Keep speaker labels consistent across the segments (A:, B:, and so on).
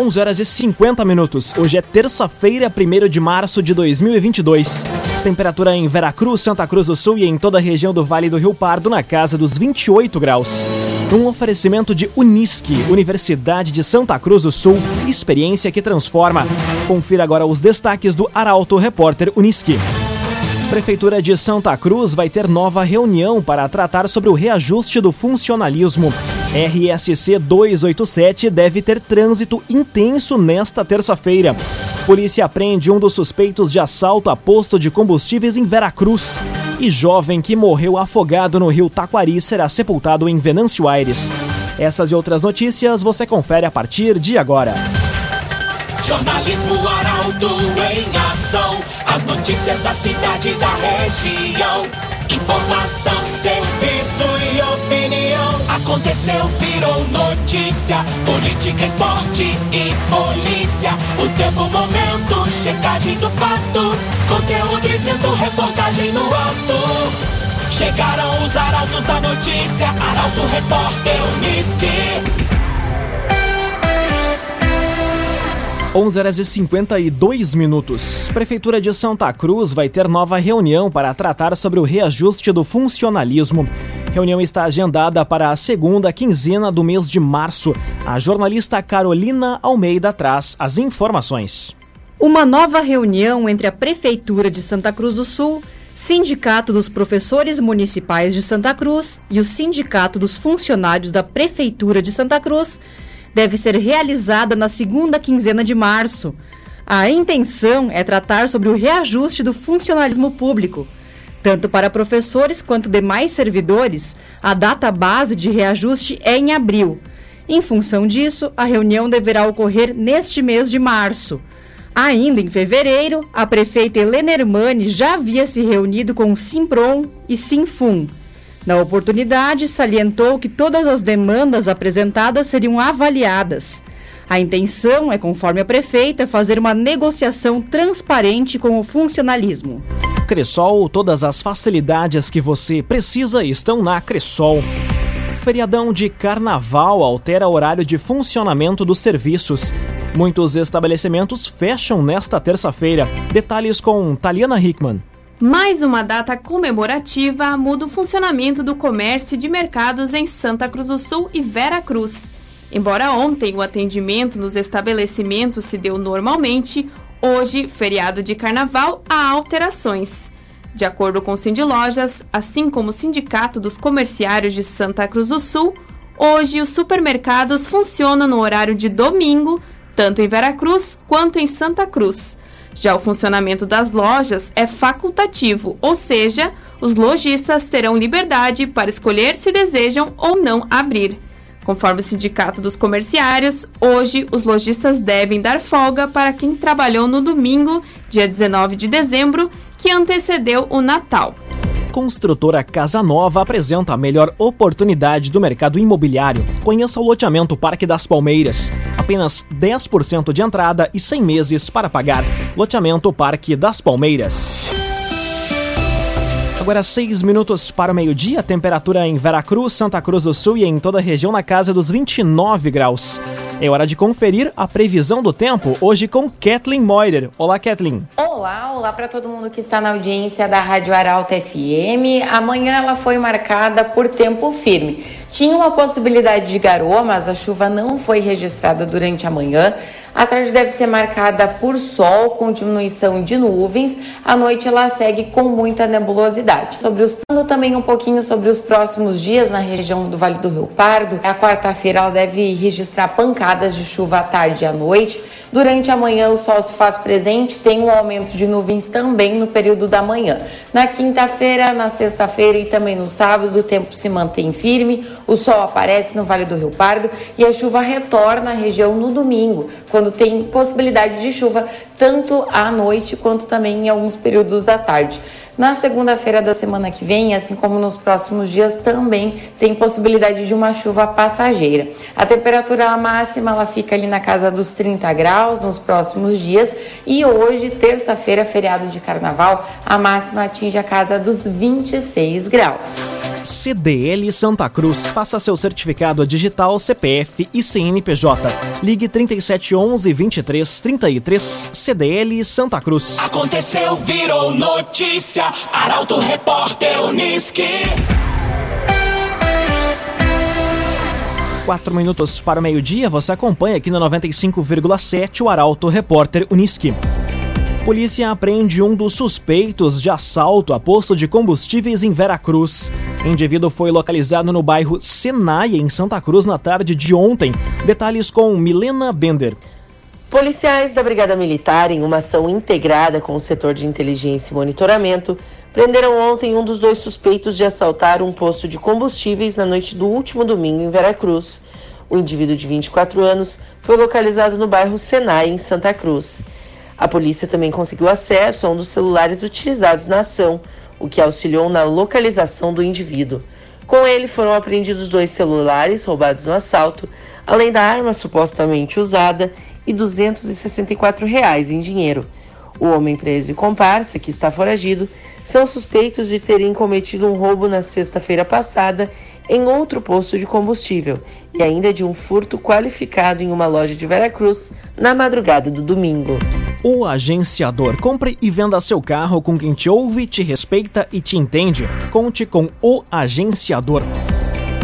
A: 11 horas e 50 minutos. Hoje é terça-feira, 1 de março de 2022. Temperatura em Veracruz, Santa Cruz do Sul e em toda a região do Vale do Rio Pardo na casa dos 28 graus. Um oferecimento de Unisque, Universidade de Santa Cruz do Sul, experiência que transforma. Confira agora os destaques do Arauto Repórter Unisque. Prefeitura de Santa Cruz vai ter nova reunião para tratar sobre o reajuste do funcionalismo. RSC 287 deve ter trânsito intenso nesta terça-feira. Polícia prende um dos suspeitos de assalto a posto de combustíveis em Veracruz. E jovem que morreu afogado no rio Taquari será sepultado em Venâncio Aires. Essas e outras notícias você confere a partir de agora.
B: Jornalismo Arauto em ação. As notícias da cidade e da região. Informação, serviço e. Aconteceu, virou notícia. Política, esporte e polícia. O tempo, momento, checagem do fato. Conteúdo dizendo, reportagem no ato. Chegaram os arautos da notícia. Arauto, repórter, Unisque.
A: 11 horas e 52 minutos. Prefeitura de Santa Cruz vai ter nova reunião para tratar sobre o reajuste do funcionalismo. Reunião está agendada para a segunda quinzena do mês de março. A jornalista Carolina Almeida traz as informações.
C: Uma nova reunião entre a Prefeitura de Santa Cruz do Sul, Sindicato dos Professores Municipais de Santa Cruz e o Sindicato dos Funcionários da Prefeitura de Santa Cruz deve ser realizada na segunda quinzena de março. A intenção é tratar sobre o reajuste do funcionalismo público. Tanto para professores quanto demais servidores, a data base de reajuste é em abril. Em função disso, a reunião deverá ocorrer neste mês de março. Ainda em fevereiro, a prefeita Helena Hermani já havia se reunido com o Simpron e Sinfum na oportunidade, salientou que todas as demandas apresentadas seriam avaliadas. A intenção é, conforme a prefeita, fazer uma negociação transparente com o funcionalismo.
A: Cressol, todas as facilidades que você precisa estão na Cressol. Feriadão de carnaval altera o horário de funcionamento dos serviços. Muitos estabelecimentos fecham nesta terça-feira. Detalhes com Taliana Hickman.
D: Mais uma data comemorativa muda o funcionamento do comércio e de mercados em Santa Cruz do Sul e Vera Cruz. Embora ontem o atendimento nos estabelecimentos se deu normalmente, hoje, feriado de carnaval, há alterações. De acordo com o Cindy Lojas, assim como o Sindicato dos Comerciários de Santa Cruz do Sul, hoje os supermercados funcionam no horário de domingo, tanto em Vera Cruz quanto em Santa Cruz. Já o funcionamento das lojas é facultativo, ou seja, os lojistas terão liberdade para escolher se desejam ou não abrir. Conforme o Sindicato dos Comerciários, hoje os lojistas devem dar folga para quem trabalhou no domingo, dia 19 de dezembro, que antecedeu o Natal.
A: Construtora Casa Nova apresenta a melhor oportunidade do mercado imobiliário. Conheça o loteamento Parque das Palmeiras apenas 10% de entrada e 100 meses para pagar. Loteamento Parque das Palmeiras. Agora 6 minutos para o meio-dia, temperatura em Veracruz, Santa Cruz do Sul e em toda a região na casa dos 29 graus. É hora de conferir a previsão do tempo hoje com Kathleen Moider. Olá, Kathleen.
E: Olá, olá para todo mundo que está na audiência da Rádio Arauto FM. Amanhã ela foi marcada por tempo firme. Tinha uma possibilidade de garoa, mas a chuva não foi registrada durante a manhã. A tarde deve ser marcada por sol, com diminuição de nuvens. À noite ela segue com muita nebulosidade. Sobre os também um pouquinho sobre os próximos dias na região do Vale do Rio Pardo. A quarta-feira ela deve registrar pancadas de chuva à tarde e à noite. Durante a manhã, o sol se faz presente, tem um aumento de nuvens também no período da manhã. Na quinta-feira, na sexta-feira e também no sábado, o tempo se mantém firme, o sol aparece no Vale do Rio Pardo e a chuva retorna à região no domingo, quando tem possibilidade de chuva tanto à noite quanto também em alguns períodos da tarde. Na segunda-feira da semana que vem, assim como nos próximos dias, também tem possibilidade de uma chuva passageira. A temperatura máxima ela fica ali na casa dos 30 graus nos próximos dias e hoje, terça-feira, feriado de carnaval, a máxima atinge a casa dos 26 graus.
A: CDL Santa Cruz. Faça seu certificado digital CPF e CNPJ. Ligue 3711 2333 CDL Santa Cruz.
B: Aconteceu, virou notícia. Arauto Repórter Uniski.
A: Quatro minutos para o meio-dia, você acompanha aqui no 95,7 o Arauto Repórter Uniski. Polícia apreende um dos suspeitos de assalto a posto de combustíveis em Veracruz. O indivíduo foi localizado no bairro Senai, em Santa Cruz, na tarde de ontem. Detalhes com Milena Bender.
F: Policiais da Brigada Militar, em uma ação integrada com o setor de inteligência e monitoramento, prenderam ontem um dos dois suspeitos de assaltar um posto de combustíveis na noite do último domingo em Veracruz. O indivíduo de 24 anos foi localizado no bairro Senai, em Santa Cruz. A polícia também conseguiu acesso a um dos celulares utilizados na ação, o que auxiliou na localização do indivíduo. Com ele foram apreendidos dois celulares roubados no assalto, além da arma supostamente usada e 264 reais em dinheiro. O homem preso e comparsa, que está foragido, são suspeitos de terem cometido um roubo na sexta-feira passada em outro posto de combustível e ainda de um furto qualificado em uma loja de Veracruz na madrugada do domingo.
A: O agenciador. Compre e venda seu carro com quem te ouve, te respeita e te entende. Conte com o agenciador.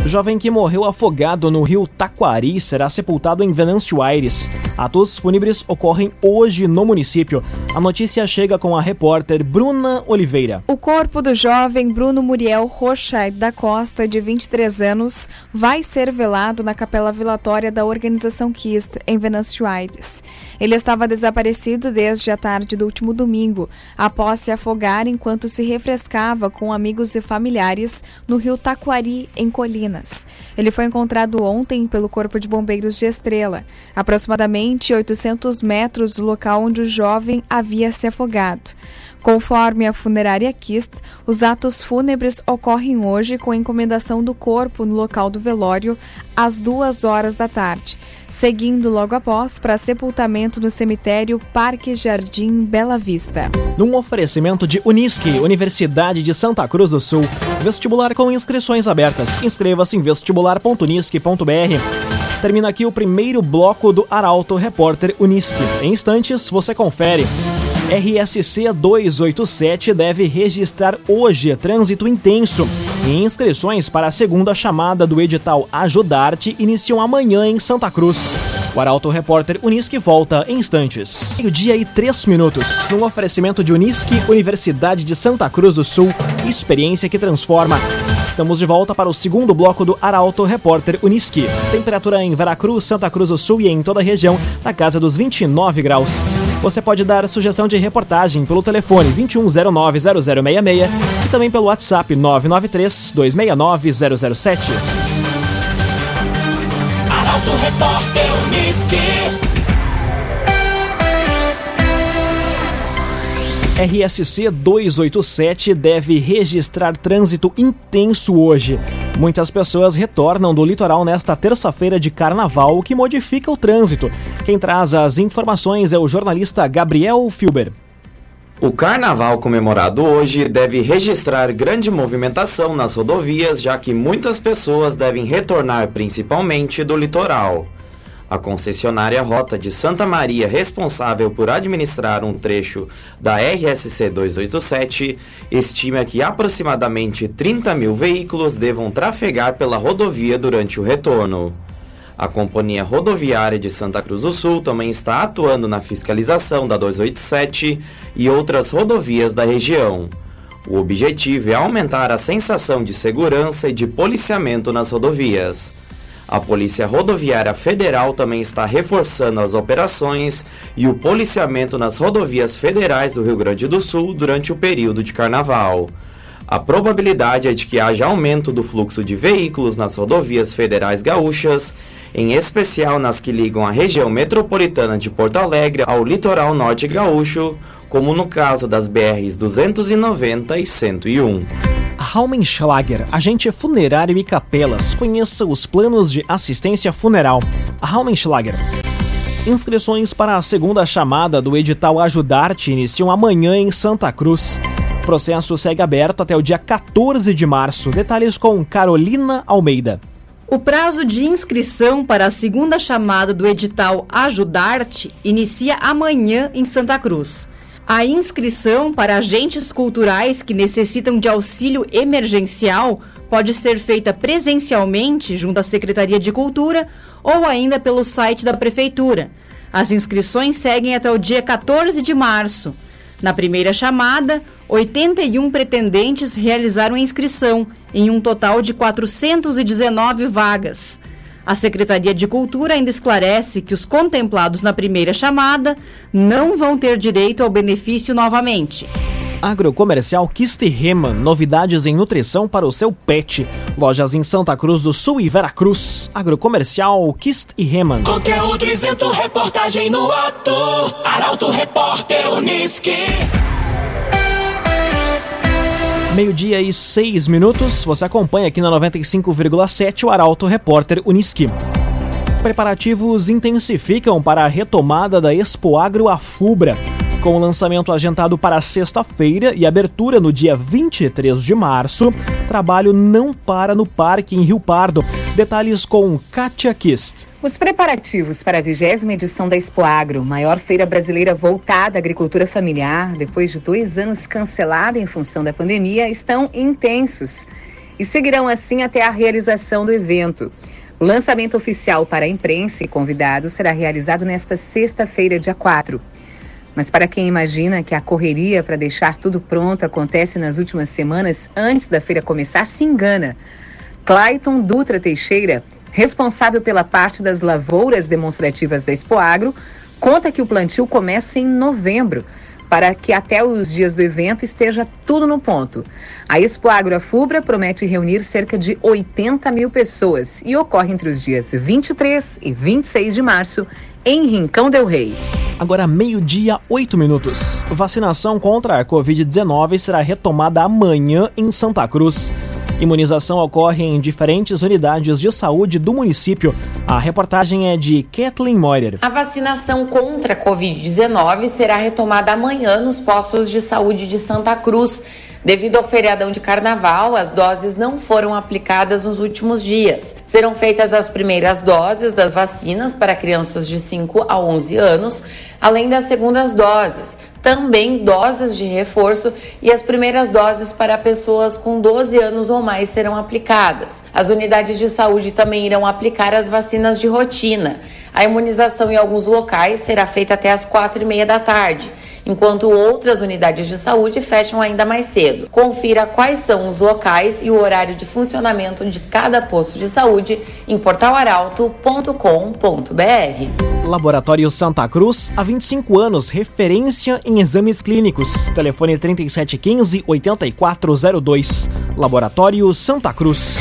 A: Jovem que morreu afogado no rio Taquari será sepultado em Venâncio Aires. Atos fúnebres ocorrem hoje no município. A notícia chega com a repórter Bruna Oliveira.
G: O corpo do jovem Bruno Muriel Rocha da Costa, de 23 anos, vai ser velado na capela vilatória da organização KIST, em Venâncio Aires. Ele estava desaparecido desde a tarde do último domingo, após se afogar enquanto se refrescava com amigos e familiares no rio Taquari, em Colinas. Ele foi encontrado ontem pelo Corpo de Bombeiros de Estrela, aproximadamente 800 metros do local onde o jovem havia se afogado. Conforme a funerária Kist, os atos fúnebres ocorrem hoje com encomendação do corpo no local do velório às duas horas da tarde, seguindo logo após para sepultamento no cemitério Parque Jardim Bela Vista.
A: Num oferecimento de Unisque, Universidade de Santa Cruz do Sul, vestibular com inscrições abertas. Inscreva-se em vestibular.unisque.br. Termina aqui o primeiro bloco do Arauto Repórter Unisque. Em instantes, você confere. RSC 287 deve registrar hoje trânsito intenso. E inscrições para a segunda chamada do edital Ajudarte iniciam amanhã em Santa Cruz. O Arauto Repórter Unisque volta em instantes. Meio-dia e três minutos. Num oferecimento de Unisque, Universidade de Santa Cruz do Sul. Experiência que transforma. Estamos de volta para o segundo bloco do Arauto Repórter Unisque. Temperatura em Veracruz, Santa Cruz do Sul e em toda a região na casa dos 29 graus. Você pode dar sugestão de reportagem pelo telefone 2109-0066 e também pelo WhatsApp 993-269-007.
B: Arauto Repórter Uniski.
A: RSC 287 deve registrar trânsito intenso hoje. Muitas pessoas retornam do litoral nesta terça-feira de carnaval, o que modifica o trânsito. Quem traz as informações é o jornalista Gabriel Filber.
H: O carnaval comemorado hoje deve registrar grande movimentação nas rodovias, já que muitas pessoas devem retornar principalmente do litoral. A concessionária Rota de Santa Maria, responsável por administrar um trecho da RSC 287, estima que aproximadamente 30 mil veículos devam trafegar pela rodovia durante o retorno. A Companhia Rodoviária de Santa Cruz do Sul também está atuando na fiscalização da 287 e outras rodovias da região. O objetivo é aumentar a sensação de segurança e de policiamento nas rodovias. A Polícia Rodoviária Federal também está reforçando as operações e o policiamento nas rodovias federais do Rio Grande do Sul durante o período de carnaval. A probabilidade é de que haja aumento do fluxo de veículos nas rodovias federais gaúchas, em especial nas que ligam a região metropolitana de Porto Alegre ao litoral norte gaúcho, como no caso das BRs 290 e 101.
A: Raumenschlager, agente funerário e capelas. Conheça os planos de assistência funeral. Raumenschlager. Inscrições para a segunda chamada do edital Ajudarte iniciam amanhã em Santa Cruz. O processo segue aberto até o dia 14 de março. Detalhes com Carolina Almeida.
C: O prazo de inscrição para a segunda chamada do edital Ajudarte inicia amanhã em Santa Cruz. A inscrição para agentes culturais que necessitam de auxílio emergencial pode ser feita presencialmente junto à Secretaria de Cultura ou ainda pelo site da Prefeitura. As inscrições seguem até o dia 14 de março. Na primeira chamada, 81 pretendentes realizaram a inscrição, em um total de 419 vagas. A Secretaria de Cultura ainda esclarece que os contemplados na primeira chamada não vão ter direito ao benefício novamente.
A: Agrocomercial Kiste Reman, novidades em nutrição para o seu pet. Lojas em Santa Cruz do Sul e Veracruz. Agrocomercial Kist e Reman.
B: Conteúdo isento, reportagem no ato. Arauto Repórter Uniski.
A: Meio-dia e seis minutos. Você acompanha aqui na 95,7 o Arauto Repórter Uniski. Preparativos intensificam para a retomada da Expo Agro Afubra. Com o lançamento agendado para sexta-feira e abertura no dia 23 de março, trabalho não para no parque em Rio Pardo. Detalhes com Katia Kist.
I: Os preparativos para a vigésima edição da Expo Agro, maior feira brasileira voltada à agricultura familiar, depois de dois anos cancelada em função da pandemia, estão intensos e seguirão assim até a realização do evento. O lançamento oficial para a imprensa e convidados será realizado nesta sexta-feira, dia 4. Mas para quem imagina que a correria para deixar tudo pronto acontece nas últimas semanas antes da feira começar, se engana. Clayton Dutra Teixeira, responsável pela parte das lavouras demonstrativas da Expo Agro, conta que o plantio começa em novembro, para que até os dias do evento esteja tudo no ponto. A Expo Agro promete reunir cerca de 80 mil pessoas e ocorre entre os dias 23 e 26 de março em Rincão del Rei.
A: Agora, meio-dia, oito minutos. Vacinação contra a Covid-19 será retomada amanhã em Santa Cruz. Imunização ocorre em diferentes unidades de saúde do município. A reportagem é de Kathleen Moyer.
E: A vacinação contra a Covid-19 será retomada amanhã nos postos de saúde de Santa Cruz. Devido ao feriadão de carnaval, as doses não foram aplicadas nos últimos dias. Serão feitas as primeiras doses das vacinas para crianças de 5 a 11 anos, além das segundas doses, também doses de reforço e as primeiras doses para pessoas com 12 anos ou mais serão aplicadas. As unidades de saúde também irão aplicar as vacinas de rotina. A imunização em alguns locais será feita até as quatro e meia da tarde enquanto outras unidades de saúde fecham ainda mais cedo. Confira quais são os locais e o horário de funcionamento de cada posto de saúde em portalaralto.com.br.
A: Laboratório Santa Cruz, há 25 anos, referência em exames clínicos. Telefone 3715-8402. Laboratório Santa Cruz.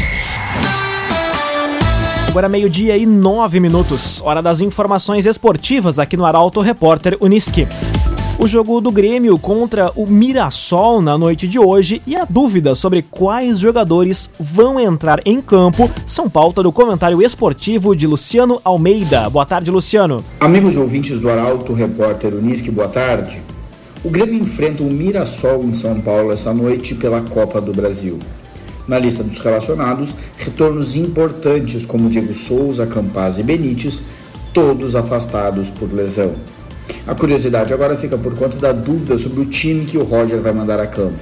A: Agora meio-dia e nove minutos. Hora das informações esportivas aqui no Arauto Repórter Uniski o jogo do Grêmio contra o Mirassol na noite de hoje e a dúvida sobre quais jogadores vão entrar em campo são pauta do comentário esportivo de Luciano Almeida. Boa tarde, Luciano.
J: Amigos ouvintes do Arauto, repórter Unisque, boa tarde. O Grêmio enfrenta o Mirassol em São Paulo esta noite pela Copa do Brasil. Na lista dos relacionados, retornos importantes como Diego Souza, Campaz e Benítez, todos afastados por lesão. A curiosidade agora fica por conta da dúvida sobre o time que o Roger vai mandar a campo.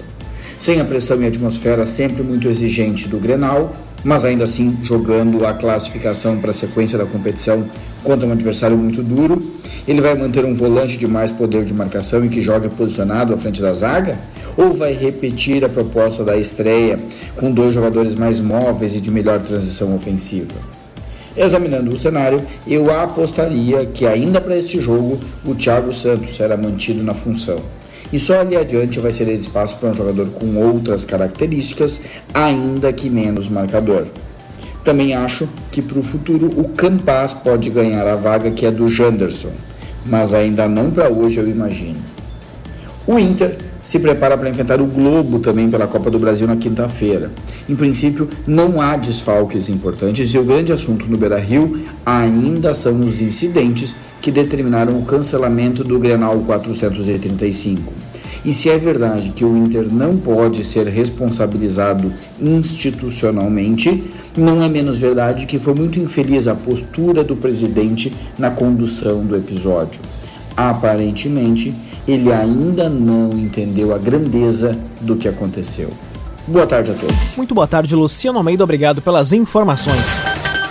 J: Sem a pressão e a atmosfera sempre muito exigente do Grenal, mas ainda assim jogando a classificação para a sequência da competição contra um adversário muito duro, ele vai manter um volante de mais poder de marcação e que joga posicionado à frente da zaga? Ou vai repetir a proposta da estreia com dois jogadores mais móveis e de melhor transição ofensiva? Examinando o cenário, eu apostaria que ainda para este jogo o Thiago Santos será mantido na função. E só ali adiante vai ser espaço para um jogador com outras características, ainda que menos marcador. Também acho que para o futuro o Campas pode ganhar a vaga que é do Janderson, mas ainda não para hoje eu imagino. O Inter se prepara para enfrentar o Globo também pela Copa do Brasil na quinta-feira. Em princípio, não há desfalques importantes e o grande assunto no Beira-Rio ainda são os incidentes que determinaram o cancelamento do Grenal 435. E se é verdade que o Inter não pode ser responsabilizado institucionalmente, não é menos verdade que foi muito infeliz a postura do presidente na condução do episódio. Aparentemente, ele ainda não entendeu a grandeza do que aconteceu. Boa tarde a todos.
A: Muito boa tarde, Luciano Almeida. Obrigado pelas informações.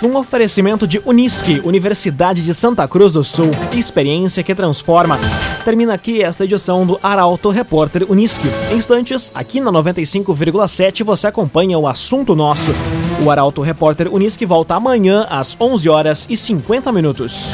A: Num oferecimento de Unisque, Universidade de Santa Cruz do Sul, experiência que transforma. Termina aqui esta edição do Arauto Repórter Unisque. Em instantes, aqui na 95,7 você acompanha o assunto nosso. O Arauto Repórter Unisque volta amanhã às 11 horas e 50 minutos.